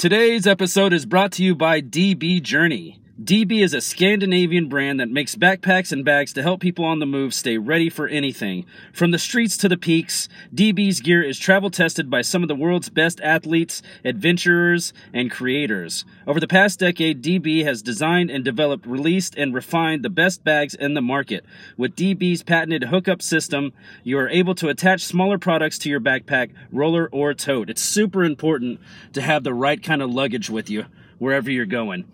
Today's episode is brought to you by DB Journey. DB is a Scandinavian brand that makes backpacks and bags to help people on the move stay ready for anything. From the streets to the peaks, DB's gear is travel tested by some of the world's best athletes, adventurers, and creators. Over the past decade, DB has designed and developed, released, and refined the best bags in the market. With DB's patented hookup system, you are able to attach smaller products to your backpack, roller, or tote. It's super important to have the right kind of luggage with you wherever you're going.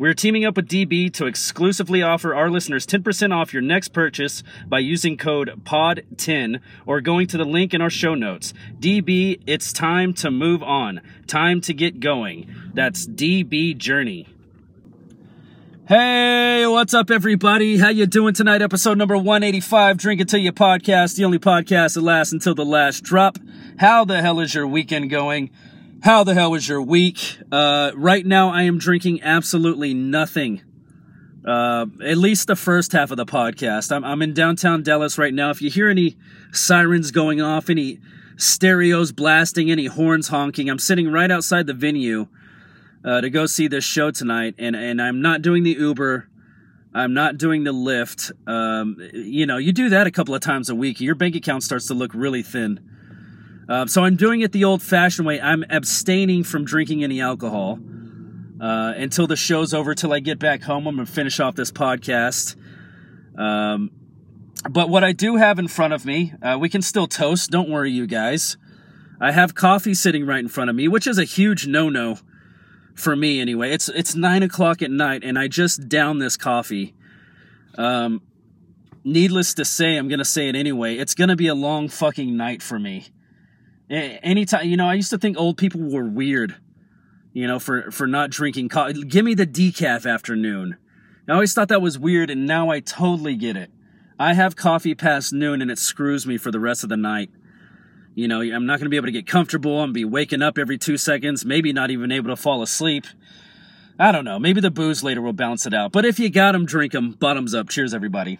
We're teaming up with DB to exclusively offer our listeners 10% off your next purchase by using code POD10 or going to the link in our show notes. DB, it's time to move on. Time to get going. That's DB Journey. Hey, what's up everybody? How you doing tonight? Episode number 185, Drink It Till You podcast, the only podcast that lasts until the last drop. How the hell is your weekend going? How the hell was your week? Uh, right now, I am drinking absolutely nothing. Uh, at least the first half of the podcast. I'm, I'm in downtown Dallas right now. If you hear any sirens going off, any stereos blasting, any horns honking, I'm sitting right outside the venue uh, to go see this show tonight, and, and I'm not doing the Uber. I'm not doing the Lyft. Um, you know, you do that a couple of times a week, your bank account starts to look really thin. Uh, so I'm doing it the old fashioned way. I'm abstaining from drinking any alcohol uh, until the show's over, till I get back home. I'm going to finish off this podcast. Um, but what I do have in front of me, uh, we can still toast. Don't worry, you guys. I have coffee sitting right in front of me, which is a huge no no for me anyway. It's it's nine o'clock at night, and I just down this coffee. Um, needless to say, I'm gonna say it anyway. It's gonna be a long fucking night for me anytime you know i used to think old people were weird you know for for not drinking coffee give me the decaf afternoon. I always thought that was weird and now i totally get it. I have coffee past noon and it screws me for the rest of the night. You know i'm not going to be able to get comfortable i'm be waking up every two seconds maybe not even able to fall asleep. I don't know maybe the booze later will balance it out but if you got them drink them bottoms up. Cheers everybody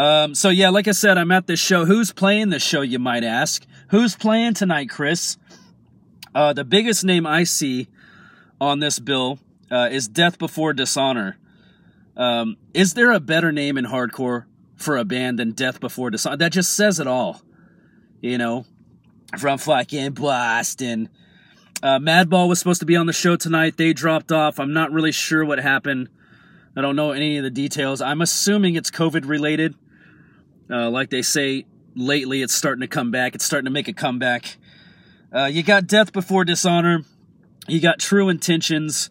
Um, so yeah, like I said, I'm at this show. Who's playing this show, you might ask? Who's playing tonight, Chris? Uh, the biggest name I see on this bill uh, is Death Before Dishonor. Um, is there a better name in hardcore for a band than Death Before Dishonor? That just says it all. You know, from fucking Boston. Uh, Madball was supposed to be on the show tonight. They dropped off. I'm not really sure what happened. I don't know any of the details. I'm assuming it's COVID related. Uh, like they say lately, it's starting to come back. It's starting to make a comeback. Uh, you got Death Before Dishonor. You got True Intentions.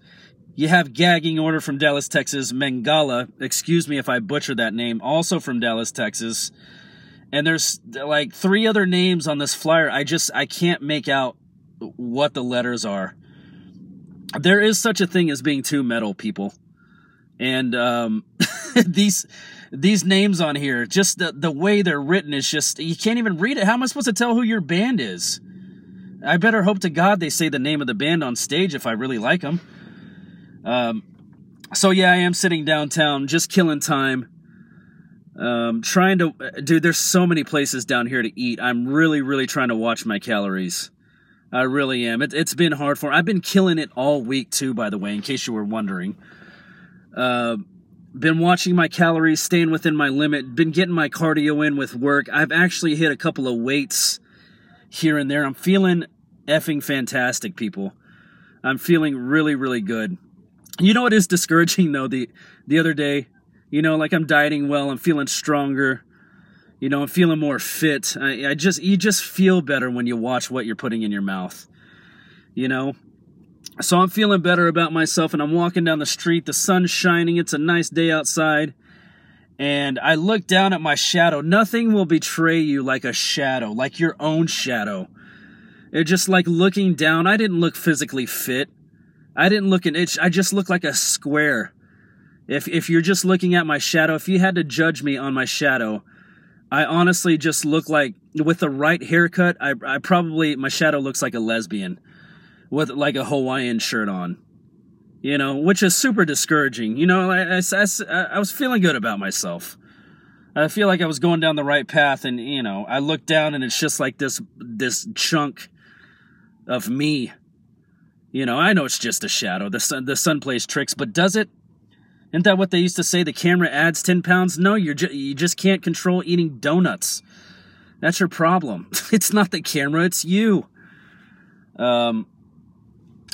You have Gagging Order from Dallas, Texas. Mengala, excuse me if I butcher that name, also from Dallas, Texas. And there's like three other names on this flyer. I just I can't make out what the letters are. There is such a thing as being too metal, people. And um, these these names on here, just the, the way they're written is just, you can't even read it. How am I supposed to tell who your band is? I better hope to God they say the name of the band on stage if I really like them. Um, so yeah, I am sitting downtown, just killing time. Um, trying to, dude, there's so many places down here to eat. I'm really, really trying to watch my calories. I really am. It, has been hard for. I've been killing it all week too, by the way, in case you were wondering. Uh, been watching my calories, staying within my limit, been getting my cardio in with work. I've actually hit a couple of weights here and there. I'm feeling effing fantastic, people. I'm feeling really, really good. You know what is discouraging though? The the other day, you know, like I'm dieting well, I'm feeling stronger. You know, I'm feeling more fit. I, I just you just feel better when you watch what you're putting in your mouth. You know, so I'm feeling better about myself, and I'm walking down the street. The sun's shining. It's a nice day outside. And I look down at my shadow. Nothing will betray you like a shadow, like your own shadow. It's just like looking down. I didn't look physically fit. I didn't look an itch. I just look like a square. If if you're just looking at my shadow, if you had to judge me on my shadow, I honestly just look like with the right haircut, I I probably my shadow looks like a lesbian with like a Hawaiian shirt on, you know, which is super discouraging. You know, I, I, I, I was feeling good about myself. I feel like I was going down the right path, and you know, I look down and it's just like this this chunk of me. You know, I know it's just a shadow. The sun the sun plays tricks, but does it? Isn't that what they used to say? The camera adds ten pounds. No, you're ju- you just can't control eating donuts. That's your problem. it's not the camera, it's you. Um,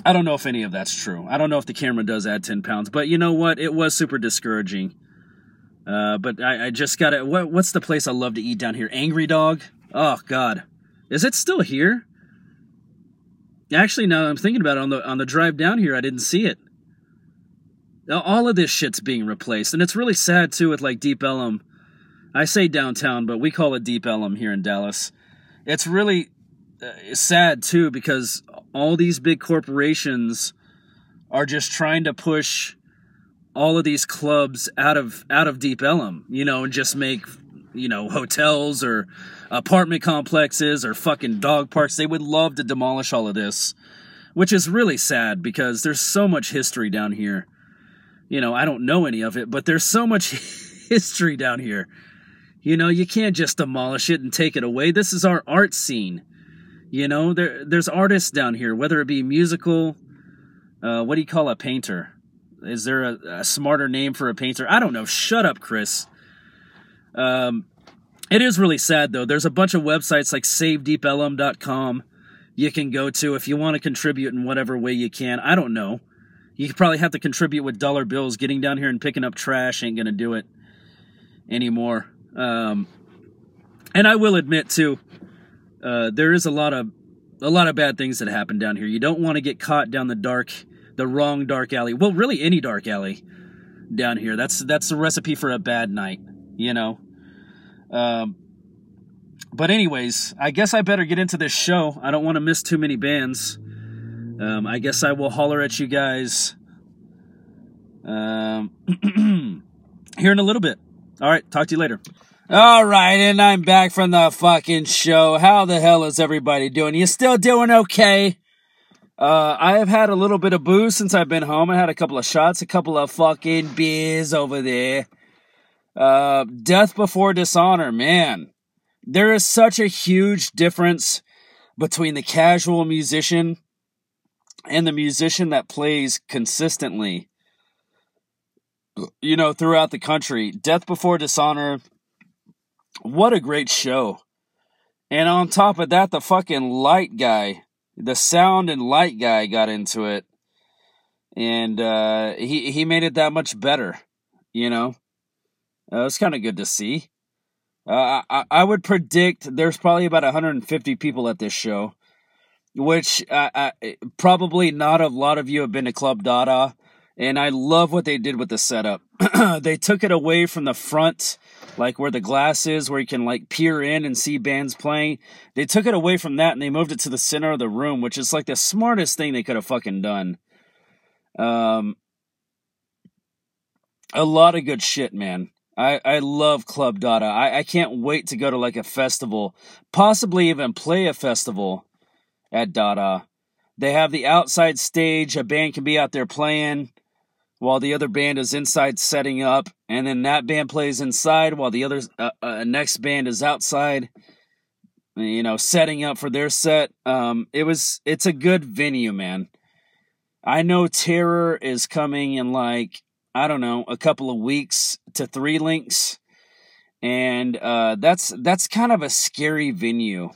I don't know if any of that's true. I don't know if the camera does add 10 pounds, but you know what? It was super discouraging. Uh, but I, I just got to. What, what's the place I love to eat down here? Angry Dog? Oh, God. Is it still here? Actually, now I'm thinking about it, on the on the drive down here, I didn't see it. All of this shit's being replaced, and it's really sad too. With like Deep Ellum, I say downtown, but we call it Deep Ellum here in Dallas. It's really uh, sad too because all these big corporations are just trying to push all of these clubs out of out of Deep Ellum, you know, and just make you know hotels or apartment complexes or fucking dog parks. They would love to demolish all of this, which is really sad because there's so much history down here. You know, I don't know any of it, but there's so much history down here. You know, you can't just demolish it and take it away. This is our art scene. You know, there there's artists down here, whether it be musical, uh, what do you call a painter? Is there a, a, smarter name for a painter? I don't know. Shut up, Chris. Um, it is really sad though. There's a bunch of websites like SaveDeepEllum.com you can go to if you want to contribute in whatever way you can. I don't know. You probably have to contribute with dollar bills. Getting down here and picking up trash ain't gonna do it anymore. Um, and I will admit too, uh, there is a lot of a lot of bad things that happen down here. You don't want to get caught down the dark, the wrong dark alley. Well, really any dark alley down here. That's that's the recipe for a bad night, you know. Um, but anyways, I guess I better get into this show. I don't want to miss too many bands. Um, I guess I will holler at you guys um, here in a little bit. All right, talk to you later. All right, and I'm back from the fucking show. How the hell is everybody doing? You still doing okay? Uh, I have had a little bit of booze since I've been home. I had a couple of shots, a couple of fucking beers over there. Uh, Death Before Dishonor, man. There is such a huge difference between the casual musician and the musician that plays consistently, you know, throughout the country. Death Before Dishonor what a great show. And on top of that, the fucking light guy, the sound and light guy got into it. And uh, he, he made it that much better, you know? Uh, was kind of good to see. Uh, I, I would predict there's probably about 150 people at this show, which uh, probably not a lot of you have been to Club Dada. And I love what they did with the setup. they took it away from the front like where the glass is, where you can like peer in and see bands playing. They took it away from that and they moved it to the center of the room, which is like the smartest thing they could have fucking done. Um, a lot of good shit, man. I, I love Club Dada. I, I can't wait to go to like a festival, possibly even play a festival at Dada. They have the outside stage, a band can be out there playing while the other band is inside setting up, and then that band plays inside while the other uh, uh, next band is outside. You know, setting up for their set. Um, it was it's a good venue, man. I know Terror is coming in like I don't know a couple of weeks to Three Links, and uh, that's that's kind of a scary venue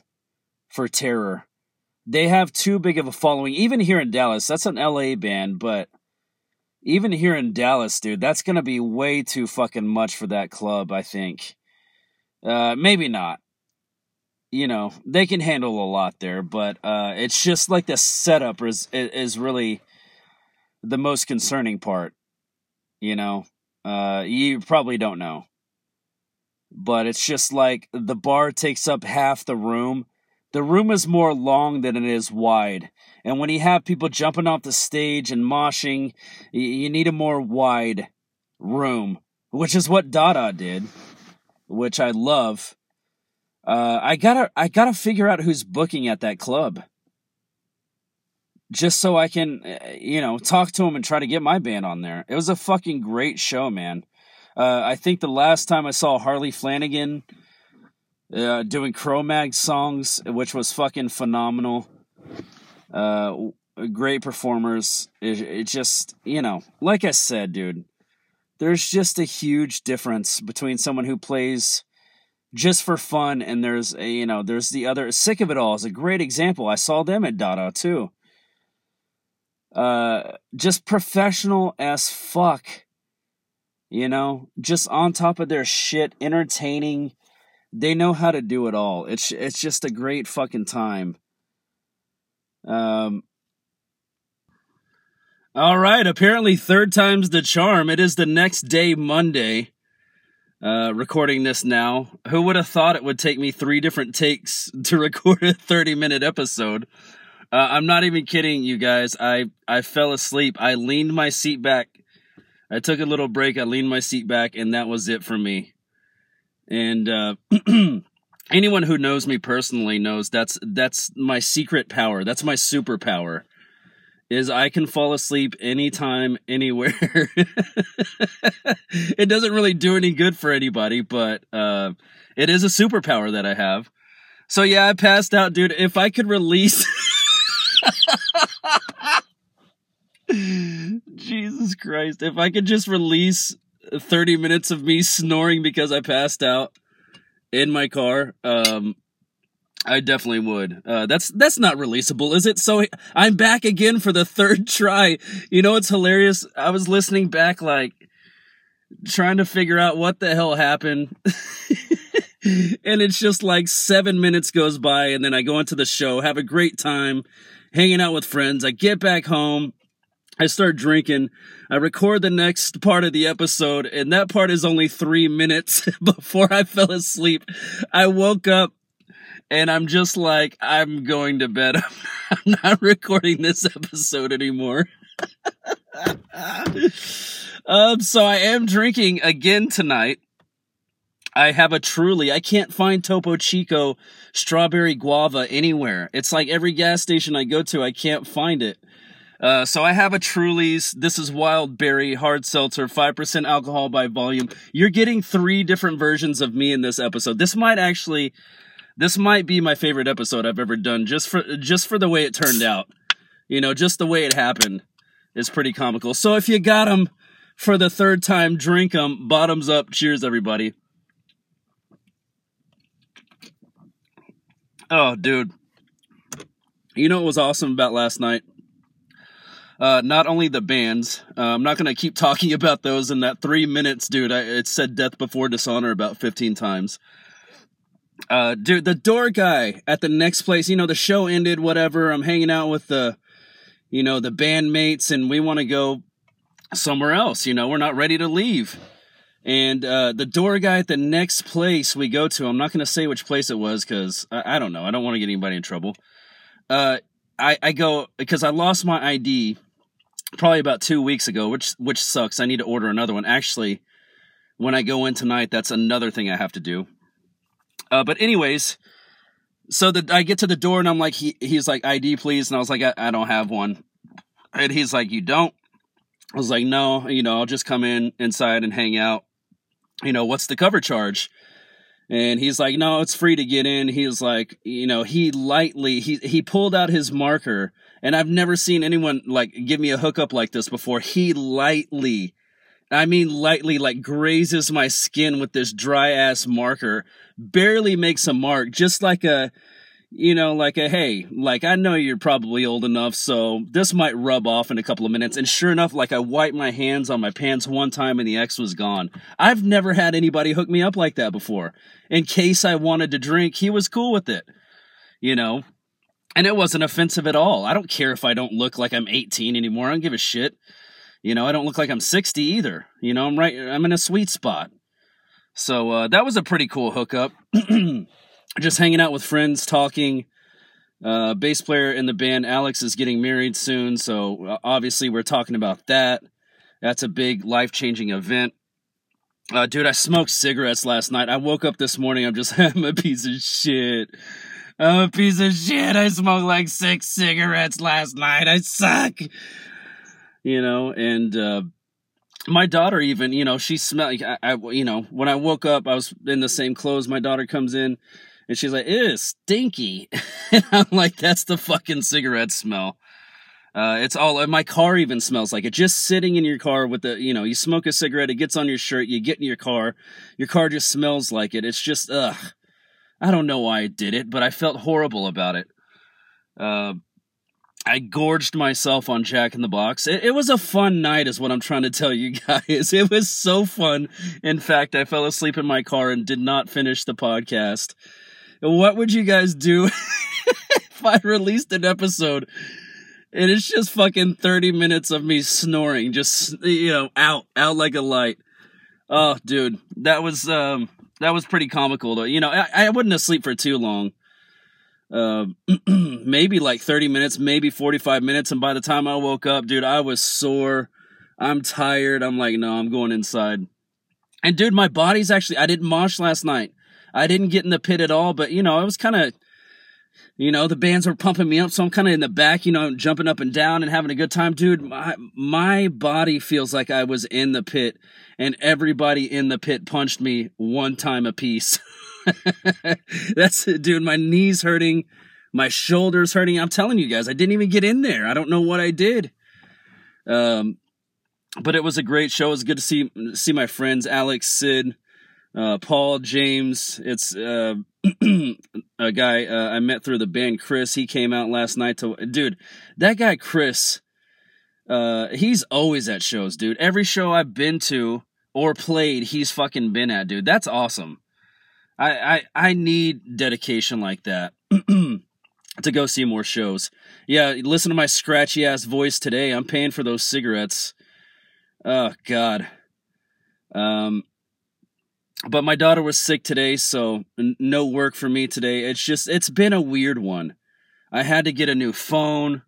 for Terror. They have too big of a following, even here in Dallas. That's an LA band, but even here in Dallas, dude, that's gonna be way too fucking much for that club. I think. Uh, maybe not. You know, they can handle a lot there, but uh, it's just like the setup is is really the most concerning part. You know, uh, you probably don't know, but it's just like the bar takes up half the room. The room is more long than it is wide and when you have people jumping off the stage and moshing, you need a more wide room, which is what Dada did, which I love. Uh, I gotta, I gotta figure out who's booking at that club, just so I can, uh, you know, talk to him and try to get my band on there. It was a fucking great show, man. Uh, I think the last time I saw Harley Flanagan uh, doing Cro-Mag songs, which was fucking phenomenal. Uh, great performers. It, it just, you know, like I said, dude, there's just a huge difference between someone who plays just for fun and there's a, you know, there's the other. Sick of It All is a great example. I saw them at Dada too. Uh, just professional as fuck. You know, just on top of their shit, entertaining. They know how to do it all. It's it's just a great fucking time. Um, all right, apparently third time's the charm. It is the next day, Monday. Uh, recording this now. Who would have thought it would take me three different takes to record a 30 minute episode? Uh, I'm not even kidding you guys. I, I fell asleep. I leaned my seat back. I took a little break. I leaned my seat back, and that was it for me. And uh, anyone who knows me personally knows that's that's my secret power. That's my superpower is I can fall asleep anytime, anywhere. it doesn't really do any good for anybody, but uh, it is a superpower that I have. So yeah, I passed out, dude. If I could release. Jesus Christ. If I could just release 30 minutes of me snoring because I passed out in my car, um, I definitely would. Uh, that's that's not releasable, is it? So I'm back again for the third try. You know it's hilarious? I was listening back, like trying to figure out what the hell happened, and it's just like seven minutes goes by, and then I go into the show, have a great time, hanging out with friends. I get back home, I start drinking. I record the next part of the episode, and that part is only three minutes before I fell asleep. I woke up and I'm just like, I'm going to bed. I'm not recording this episode anymore. um, so I am drinking again tonight. I have a truly, I can't find Topo Chico strawberry guava anywhere. It's like every gas station I go to, I can't find it. Uh, so I have a Truly's. This is wild berry hard seltzer, 5% alcohol by volume. You're getting three different versions of me in this episode. This might actually this might be my favorite episode I've ever done just for just for the way it turned out. You know, just the way it happened is pretty comical. So if you got them for the third time, drink them. Bottoms up. Cheers, everybody. Oh, dude. You know what was awesome about last night? Uh, not only the bands, uh, I'm not going to keep talking about those in that three minutes, dude. I, it said Death Before Dishonor about 15 times uh, dude, the door guy at the next place, you know, the show ended, whatever. I'm hanging out with the, you know, the bandmates and we want to go somewhere else. You know, we're not ready to leave. And uh, the door guy at the next place we go to, I'm not going to say which place it was because I, I, don't know. I don't want to get anybody in trouble. Uh, I, I go because I lost my ID probably about two weeks ago, which which sucks. I need to order another one. Actually, when I go in tonight, that's another thing I have to do. Uh, but anyways, so that I get to the door and I'm like, he he's like, ID please, and I was like, I, I don't have one, and he's like, you don't. I was like, no, you know, I'll just come in inside and hang out. You know, what's the cover charge? And he's like, no, it's free to get in. He's like, you know, he lightly he he pulled out his marker, and I've never seen anyone like give me a hookup like this before. He lightly I mean lightly like grazes my skin with this dry ass marker, barely makes a mark, just like a you know, like a hey, like I know you're probably old enough, so this might rub off in a couple of minutes. And sure enough, like I wiped my hands on my pants one time and the X was gone. I've never had anybody hook me up like that before. In case I wanted to drink, he was cool with it. You know? And it wasn't offensive at all. I don't care if I don't look like I'm 18 anymore. I don't give a shit. You know, I don't look like I'm 60 either. You know, I'm right, I'm in a sweet spot. So uh, that was a pretty cool hookup. Just hanging out with friends, talking. Uh, bass player in the band, Alex, is getting married soon. So uh, obviously, we're talking about that. That's a big life changing event. Uh, dude, I smoked cigarettes last night. I woke up this morning. I'm just, I'm a piece of shit. I'm a piece of shit. I smoked like six cigarettes last night. I suck you know, and uh, my daughter even, you know, she smelled. I, I, you know, when I woke up, I was in the same clothes. My daughter comes in, and she's like, "Ew, stinky," and I'm like, "That's the fucking cigarette smell." Uh, it's all my car even smells like it. Just sitting in your car with the, you know, you smoke a cigarette, it gets on your shirt, you get in your car, your car just smells like it. It's just, ugh. I don't know why I did it, but I felt horrible about it. Uh, I gorged myself on Jack in the Box. It, it, was a fun night, is what I'm trying to tell you guys. It was so fun. In fact, I fell asleep in my car and did not finish the podcast. What would you guys do if I released an episode and it's just fucking 30 minutes of me snoring, just, you know, out, out like a light? Oh, dude, that was, um, that was pretty comical though. You know, I, I wouldn't have sleep for too long uh, maybe like 30 minutes, maybe 45 minutes. And by the time I woke up, dude, I was sore. I'm tired. I'm like, no, I'm going inside. And dude, my body's actually, I didn't mosh last night. I didn't get in the pit at all, but you know, I was kind of, you know, the bands were pumping me up. So I'm kind of in the back, you know, jumping up and down and having a good time. Dude, my, my body feels like I was in the pit and everybody in the pit punched me one time a piece. That's dude, my knees hurting, my shoulders hurting. I'm telling you guys, I didn't even get in there. I don't know what I did. Um, but it was a great show. It was good to see see my friends Alex, Sid, uh, Paul, James. It's uh, a guy uh, I met through the band. Chris. He came out last night to dude. That guy Chris. Uh, he's always at shows, dude. Every show I've been to or played, he's fucking been at, dude. That's awesome. I, I, I need dedication like that to go see more shows. Yeah, listen to my scratchy ass voice today. I'm paying for those cigarettes. Oh God. Um, but my daughter was sick today, so no work for me today. It's just it's been a weird one. I had to get a new phone.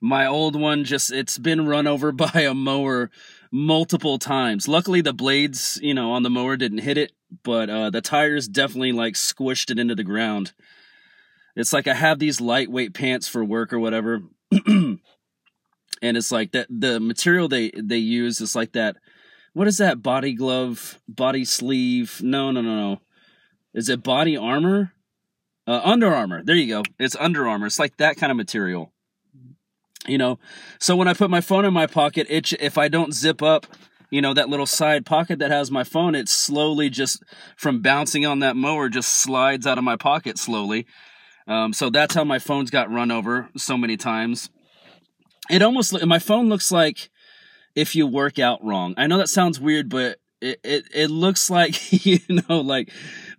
My old one just it's been run over by a mower multiple times. Luckily the blades, you know, on the mower didn't hit it, but uh, the tires definitely like squished it into the ground. It's like I have these lightweight pants for work or whatever. and it's like that the material they they use is like that what is that body glove, body sleeve? No, no, no, no. Is it body armor? Uh, Under Armour. There you go. It's Under Armour. It's like that kind of material. You know, so when I put my phone in my pocket, it if I don't zip up you know, that little side pocket that has my phone, it slowly just from bouncing on that mower just slides out of my pocket slowly. Um, so that's how my phone's got run over so many times. It almost my phone looks like if you work out wrong. I know that sounds weird, but it it, it looks like you know like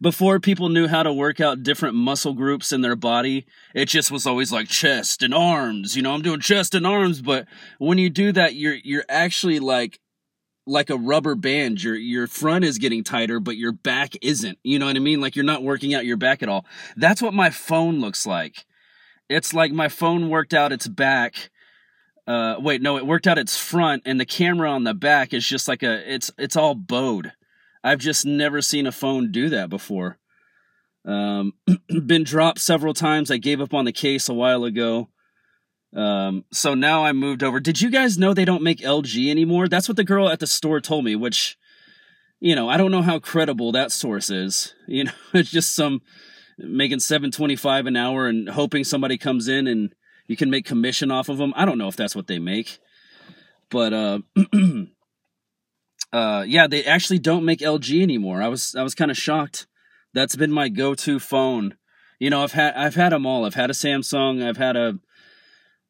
before people knew how to work out different muscle groups in their body, it just was always like chest and arms. You know, I'm doing chest and arms, but when you do that, you're you're actually like like a rubber band. Your your front is getting tighter, but your back isn't. You know what I mean? Like you're not working out your back at all. That's what my phone looks like. It's like my phone worked out its back. Uh, wait, no, it worked out its front, and the camera on the back is just like a. It's it's all bowed. I've just never seen a phone do that before. Um, been dropped several times. I gave up on the case a while ago. Um, so now I moved over. Did you guys know they don't make LG anymore? That's what the girl at the store told me, which, you know, I don't know how credible that source is. You know, it's just some making 725 an hour and hoping somebody comes in and you can make commission off of them. I don't know if that's what they make. But uh uh yeah, they actually don't make LG anymore. I was I was kind of shocked. That's been my go-to phone. You know, I've had I've had them all. I've had a Samsung, I've had a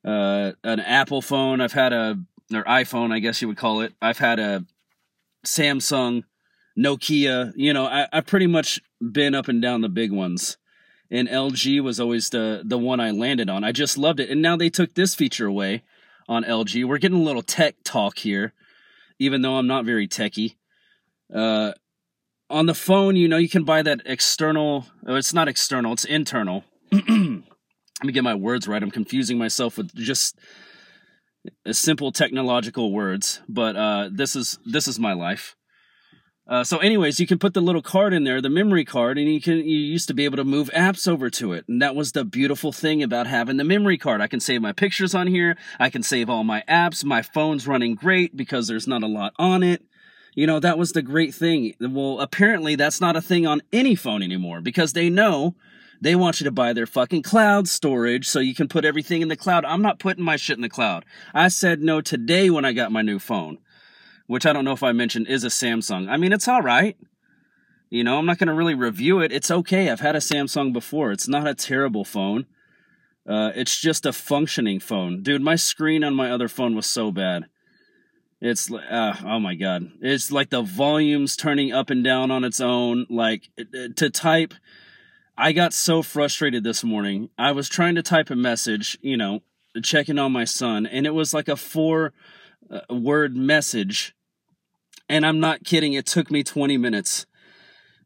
uh, an Apple phone. I've had a or iPhone, I guess you would call it. I've had a Samsung, Nokia. You know, I, I've pretty much been up and down the big ones. And LG was always the the one I landed on. I just loved it. And now they took this feature away on LG. We're getting a little tech talk here, even though I'm not very techy. Uh, on the phone, you know, you can buy that external. Oh, it's not external. It's internal. let me get my words right. I'm confusing myself with just simple technological words, but uh, this is this is my life. Uh, so, anyways, you can put the little card in there, the memory card, and you can you used to be able to move apps over to it, and that was the beautiful thing about having the memory card. I can save my pictures on here. I can save all my apps. My phone's running great because there's not a lot on it. You know, that was the great thing. Well, apparently that's not a thing on any phone anymore because they know they want you to buy their fucking cloud storage so you can put everything in the cloud. I'm not putting my shit in the cloud. I said no today when I got my new phone which I don't know if I mentioned is a Samsung. I mean, it's all right. You know, I'm not going to really review it. It's okay. I've had a Samsung before. It's not a terrible phone. Uh, it's just a functioning phone. Dude, my screen on my other phone was so bad. It's uh, oh my god. It's like the volumes turning up and down on its own. Like to type, I got so frustrated this morning. I was trying to type a message, you know, checking on my son, and it was like a four uh, word message and I'm not kidding, it took me 20 minutes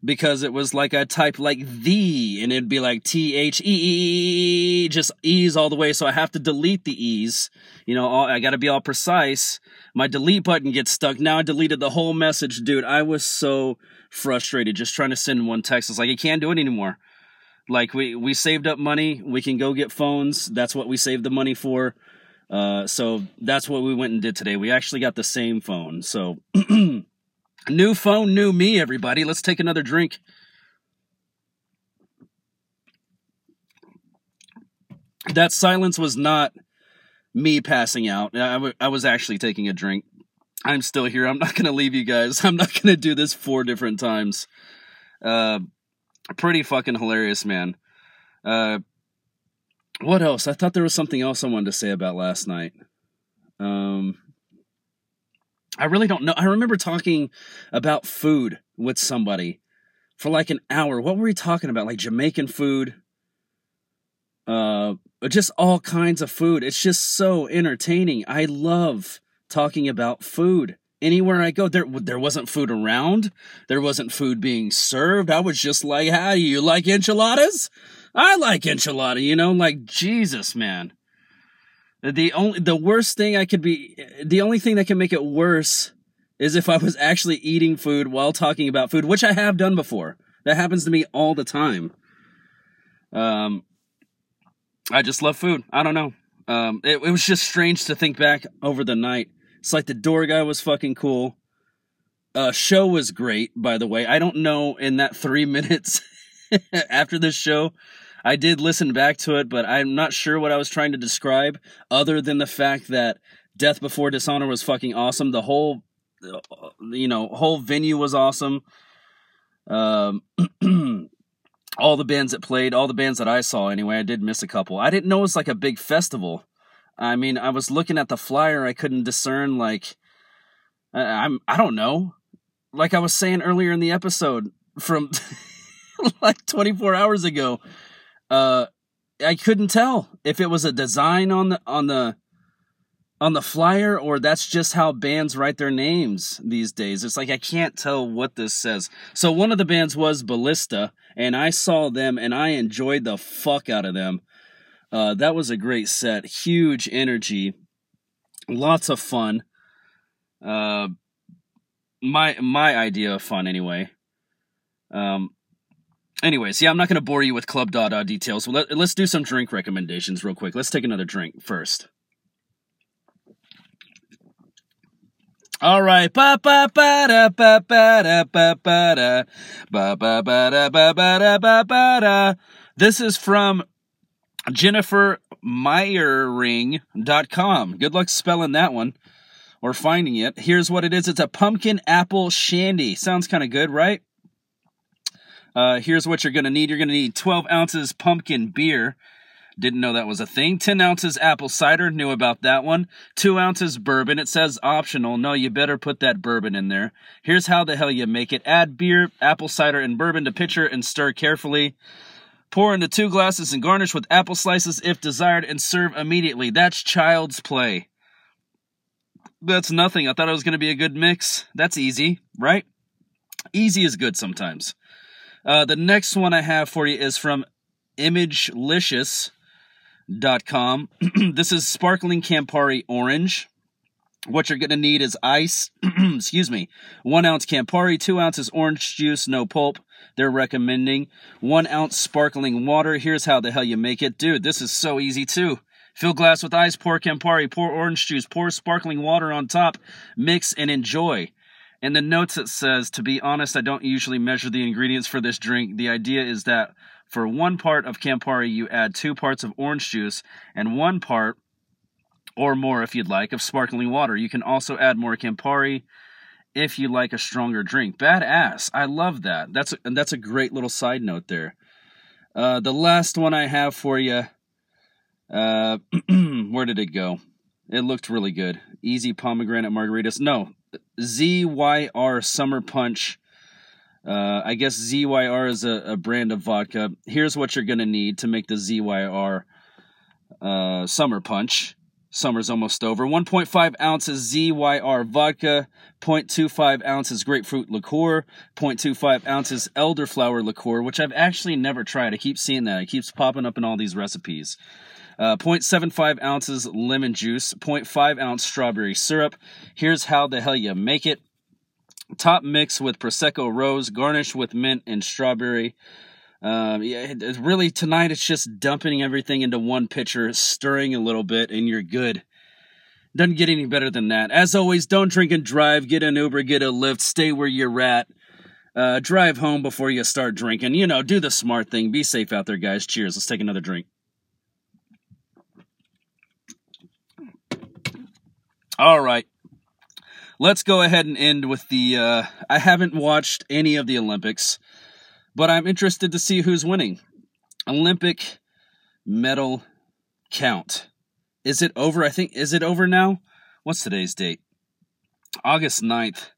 because it was like I typed like the and it'd be like T H E E just E's all the way. So I have to delete the E's. You know, I got to be all precise. My delete button gets stuck. Now I deleted the whole message, dude. I was so frustrated just trying to send one text. It's like I can't do it anymore. Like we we saved up money. We can go get phones. That's what we saved the money for. Uh, so that's what we went and did today. We actually got the same phone. So new phone, new me, everybody. Let's take another drink. That silence was not me passing out. I, w- I was actually taking a drink. I'm still here. I'm not going to leave you guys. I'm not going to do this four different times. Uh, pretty fucking hilarious, man. Uh, what else? I thought there was something else I wanted to say about last night. Um, I really don't know. I remember talking about food with somebody for like an hour. What were we talking about? Like Jamaican food, uh, just all kinds of food. It's just so entertaining. I love talking about food. Anywhere I go, there there wasn't food around. There wasn't food being served. I was just like, "How do you like enchiladas?" I like enchilada, you know, like Jesus, man. The only the worst thing I could be the only thing that can make it worse is if I was actually eating food while talking about food, which I have done before. That happens to me all the time. Um I just love food. I don't know. Um it, it was just strange to think back over the night. It's like the door guy was fucking cool. Uh show was great, by the way. I don't know in that 3 minutes after this show I did listen back to it, but I'm not sure what I was trying to describe other than the fact that Death Before Dishonor was fucking awesome. The whole, uh, you know, whole venue was awesome. Um, all the bands that played, all the bands that I saw anyway, I did miss a couple. I didn't know it was like a big festival. I mean, I was looking at the flyer, I couldn't discern like, I'm, I don't know. Like I was saying earlier in the episode from like 24 hours ago, uh, I couldn't tell if it was a design on the on the on the flyer or that's just how bands write their names these days. It's like I can't tell what this says. So one of the bands was Ballista, and I saw them and I enjoyed the fuck out of them. Uh, that was a great set, huge energy, lots of fun. Uh, my my idea of fun anyway. Um, anyways, yeah, I'm not going to bore you with Club Dada uh, details. Let, us do some drink recommendations real quick. Let's take another drink first. All right. Ba ba ba da ba ba da ba ba da ba ba ba da ba ba da ba ba da. This is from Jennifer Meyering.com. Good luck spelling that one or finding it. Here's what it is. It's a pumpkin apple shandy. Sounds kind of good, right? Uh, here's what you're going to need you're going to need 12 ounces pumpkin beer. Didn't know that was a thing. 10 ounces apple cider. Knew about that one. 2 ounces bourbon. It says optional. No, you better put that bourbon in there. Here's how the hell you make it add beer, apple cider, and bourbon to pitcher and stir carefully. Pour into two glasses and garnish with apple slices if desired and serve immediately. That's child's play. That's nothing. I thought it was going to be a good mix. That's easy, right? Easy is good sometimes. Uh, the next one I have for you is from imagelicious.com. this is sparkling Campari orange. What you're going to need is ice, excuse me, one ounce Campari, two ounces orange juice, no pulp. They're recommending one ounce sparkling water. Here's how the hell you make it. Dude, this is so easy too. Fill glass with ice, pour Campari, pour orange juice, pour sparkling water on top, mix and enjoy. In the notes it says, to be honest, I don't usually measure the ingredients for this drink. The idea is that for one part of Campari, you add two parts of orange juice and one part or more if you'd like, of sparkling water. You can also add more Campari if you like a stronger drink. Badass. I love that. That's a, and that's a great little side note there. Uh, the last one I have for you. Uh, where did it go? It looked really good. Easy pomegranate margaritas. No, ZYR Summer Punch. Uh, I guess ZYR is a, a, brand of vodka. Here's what you're going to need to make the ZYR uh, Summer Punch. Summer's almost over. 1.5 ounces ZYR vodka, 0.25 ounces grapefruit liqueur, 0.25 ounces elderflower liqueur, which I've actually never tried. I keep seeing that. It keeps popping up in all these recipes. Uh, 0.75 ounces lemon juice, 0.5 ounce strawberry syrup. Here's how the hell you make it. Top mix with Prosecco Rose, garnish with mint and strawberry. Um, yeah, really tonight it's just dumping everything into one pitcher, stirring a little bit, and you're good. Doesn't get any better than that. As always, don't drink and drive. Get an Uber, get a Lyft, stay where you're at. Uh, drive home before you start drinking. You know, do the smart thing. Be safe out there, guys. Cheers. Let's take another drink. All right. Let's go ahead and end with the. Uh, I haven't watched any of the Olympics but I'm interested to see who's winning. Olympic medal count. Is it over? I think, is it over now? What's today's date? August 9th.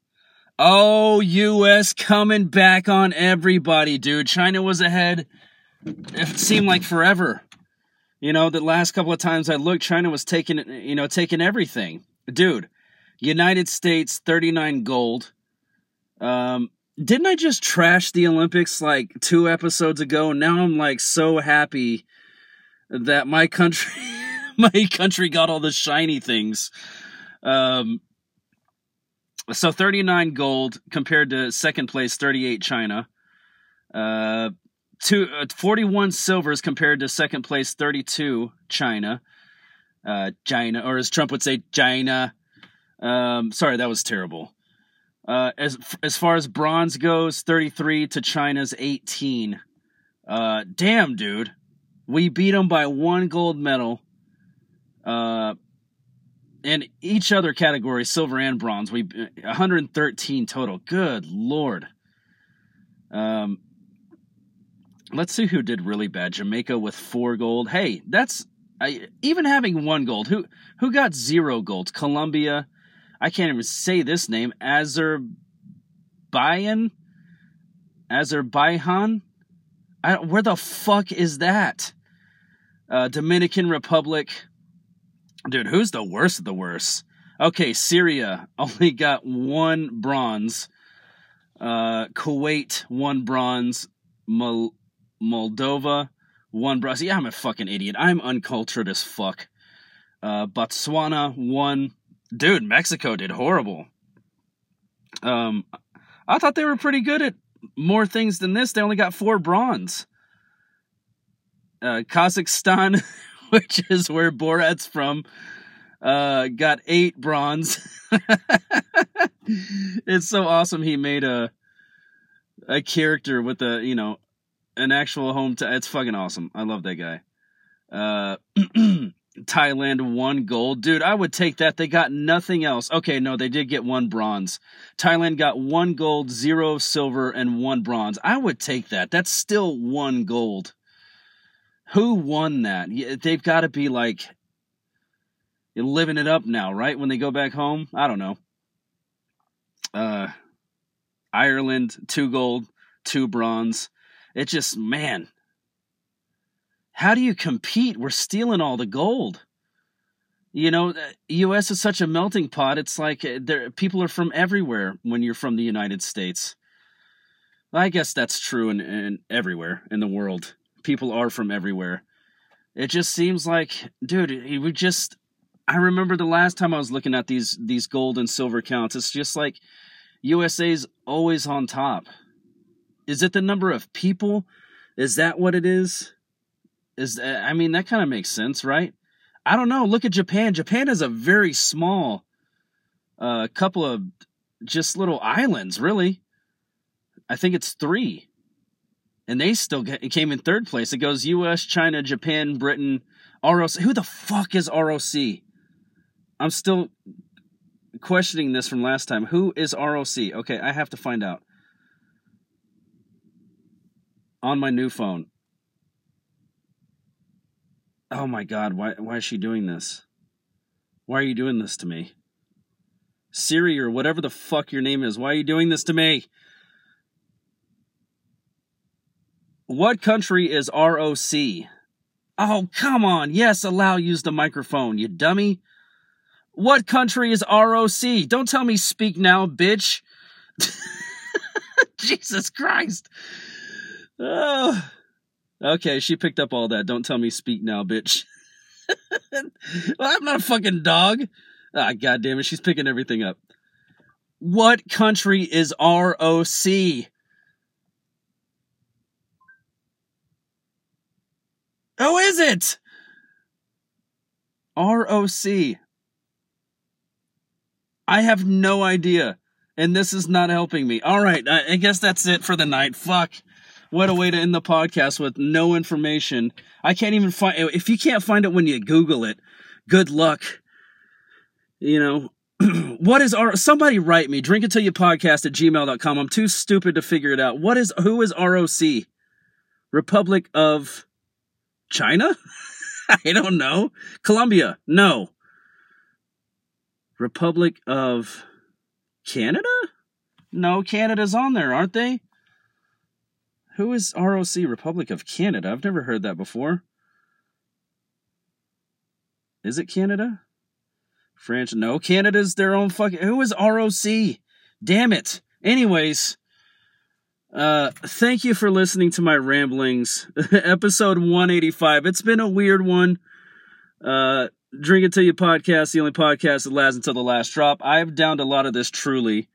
Oh, US coming back on everybody, dude. China was ahead. It seemed like forever. You know, the last couple of times I looked, China was taking, you know, taking everything. Dude, United States 39 gold. Um, didn't I just trash the Olympics like two episodes ago? Now I'm like so happy that my country my country got all the shiny things. Um so 39 gold compared to second place 38 China. Uh, two, uh 41 silvers compared to second place 32 China. Uh China or as Trump would say China. Um sorry that was terrible. Uh, as as far as bronze goes, 33 to China's 18. Uh, damn, dude, we beat them by one gold medal. Uh, and each other category, silver and bronze, we 113 total. Good lord. Um, let's see who did really bad. Jamaica with four gold. Hey, that's I, even having one gold. Who who got zero gold? Colombia I can't even say this name. Azerbaijan? Azerbaijan? I, where the fuck is that? Uh, Dominican Republic. Dude, who's the worst of the worst? Okay, Syria only got one bronze. Uh, Kuwait, one bronze. Mol- Moldova, one bronze. Yeah, I'm a fucking idiot. I'm uncultured as fuck. Uh, Botswana, one dude, Mexico did horrible. Um, I thought they were pretty good at more things than this. They only got four bronze. Uh, Kazakhstan, which is where Borat's from, uh, got eight bronze. it's so awesome. He made a a character with a you know an actual home. T- it's fucking awesome. I love that guy. Uh, Thailand one gold. Dude, I would take that. They got nothing else. Okay, no, they did get one bronze. Thailand got one gold, zero silver, and one bronze. I would take that. That's still one gold. Who won that? They've got to be like living it up now, right? When they go back home? I don't know. Uh, Ireland, two gold, two bronze. It just, man, how do you compete? We're stealing all the gold. You know, U.S. is such a melting pot. It's like uh, there people are from everywhere when you're from the United States. I guess that's true in, in everywhere in the world. People are from everywhere. It just seems like, dude, we just I remember the last time I was looking at these these gold and silver counts. It's just like USA's always on top. Is it the number of people? Is that what it is? Is that, I mean that kind of makes sense, right? I don't know. Look at Japan. Japan is a very small uh, couple of just little islands, really. I think it's three, and they still get, came in third place. It goes U.S., China, Japan, Britain, ROC. Who the fuck is ROC? I'm still questioning this from last time. Who is ROC? Okay, I have to find out on my new phone. Oh my god, why why is she doing this? Why are you doing this to me? Siri or whatever the fuck your name is, why are you doing this to me? What country is ROC? Oh, come on. Yes, allow use the microphone, you dummy. What country is ROC? Don't tell me speak now, bitch. Jesus Christ. Oh. Okay, she picked up all that. Don't tell me speak now, bitch. well, I'm not a fucking dog. Ah, god damn it, she's picking everything up. What country is ROC? Who is it? ROC. I have no idea. And this is not helping me. All right, I guess that's it for the night. Fuck. What a way to end the podcast with no information. I can't even find if you can't find it when you Google it, good luck. You know, what is our somebody write me, drink until you podcast at gmail.com. I'm too stupid to figure it out. What is who is ROC? Republic of China? I don't know. Colombia? No. Republic of Canada? No, Canada's on there, aren't they? Who is ROC Republic of Canada? I've never heard that before. Is it Canada? French? No, Canada's their own fucking. Who is ROC? Damn it. Anyways, uh, thank you for listening to my ramblings. Episode 185. It's been a weird one. Uh, Drink It Till You podcast, the only podcast that lasts until the last drop. I've downed a lot of this truly.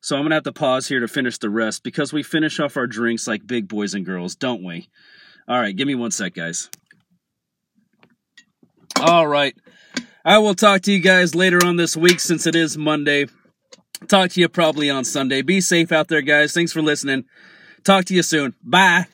So I'm going to have to pause here to finish the rest because we finish off our drinks like big boys and girls, don't we? All right, give me one sec, guys. All right. I will talk to you guys later on this week since it is Monday. Talk to you probably on Sunday. Be safe out there, guys. Thanks for listening. Talk to you soon. Bye.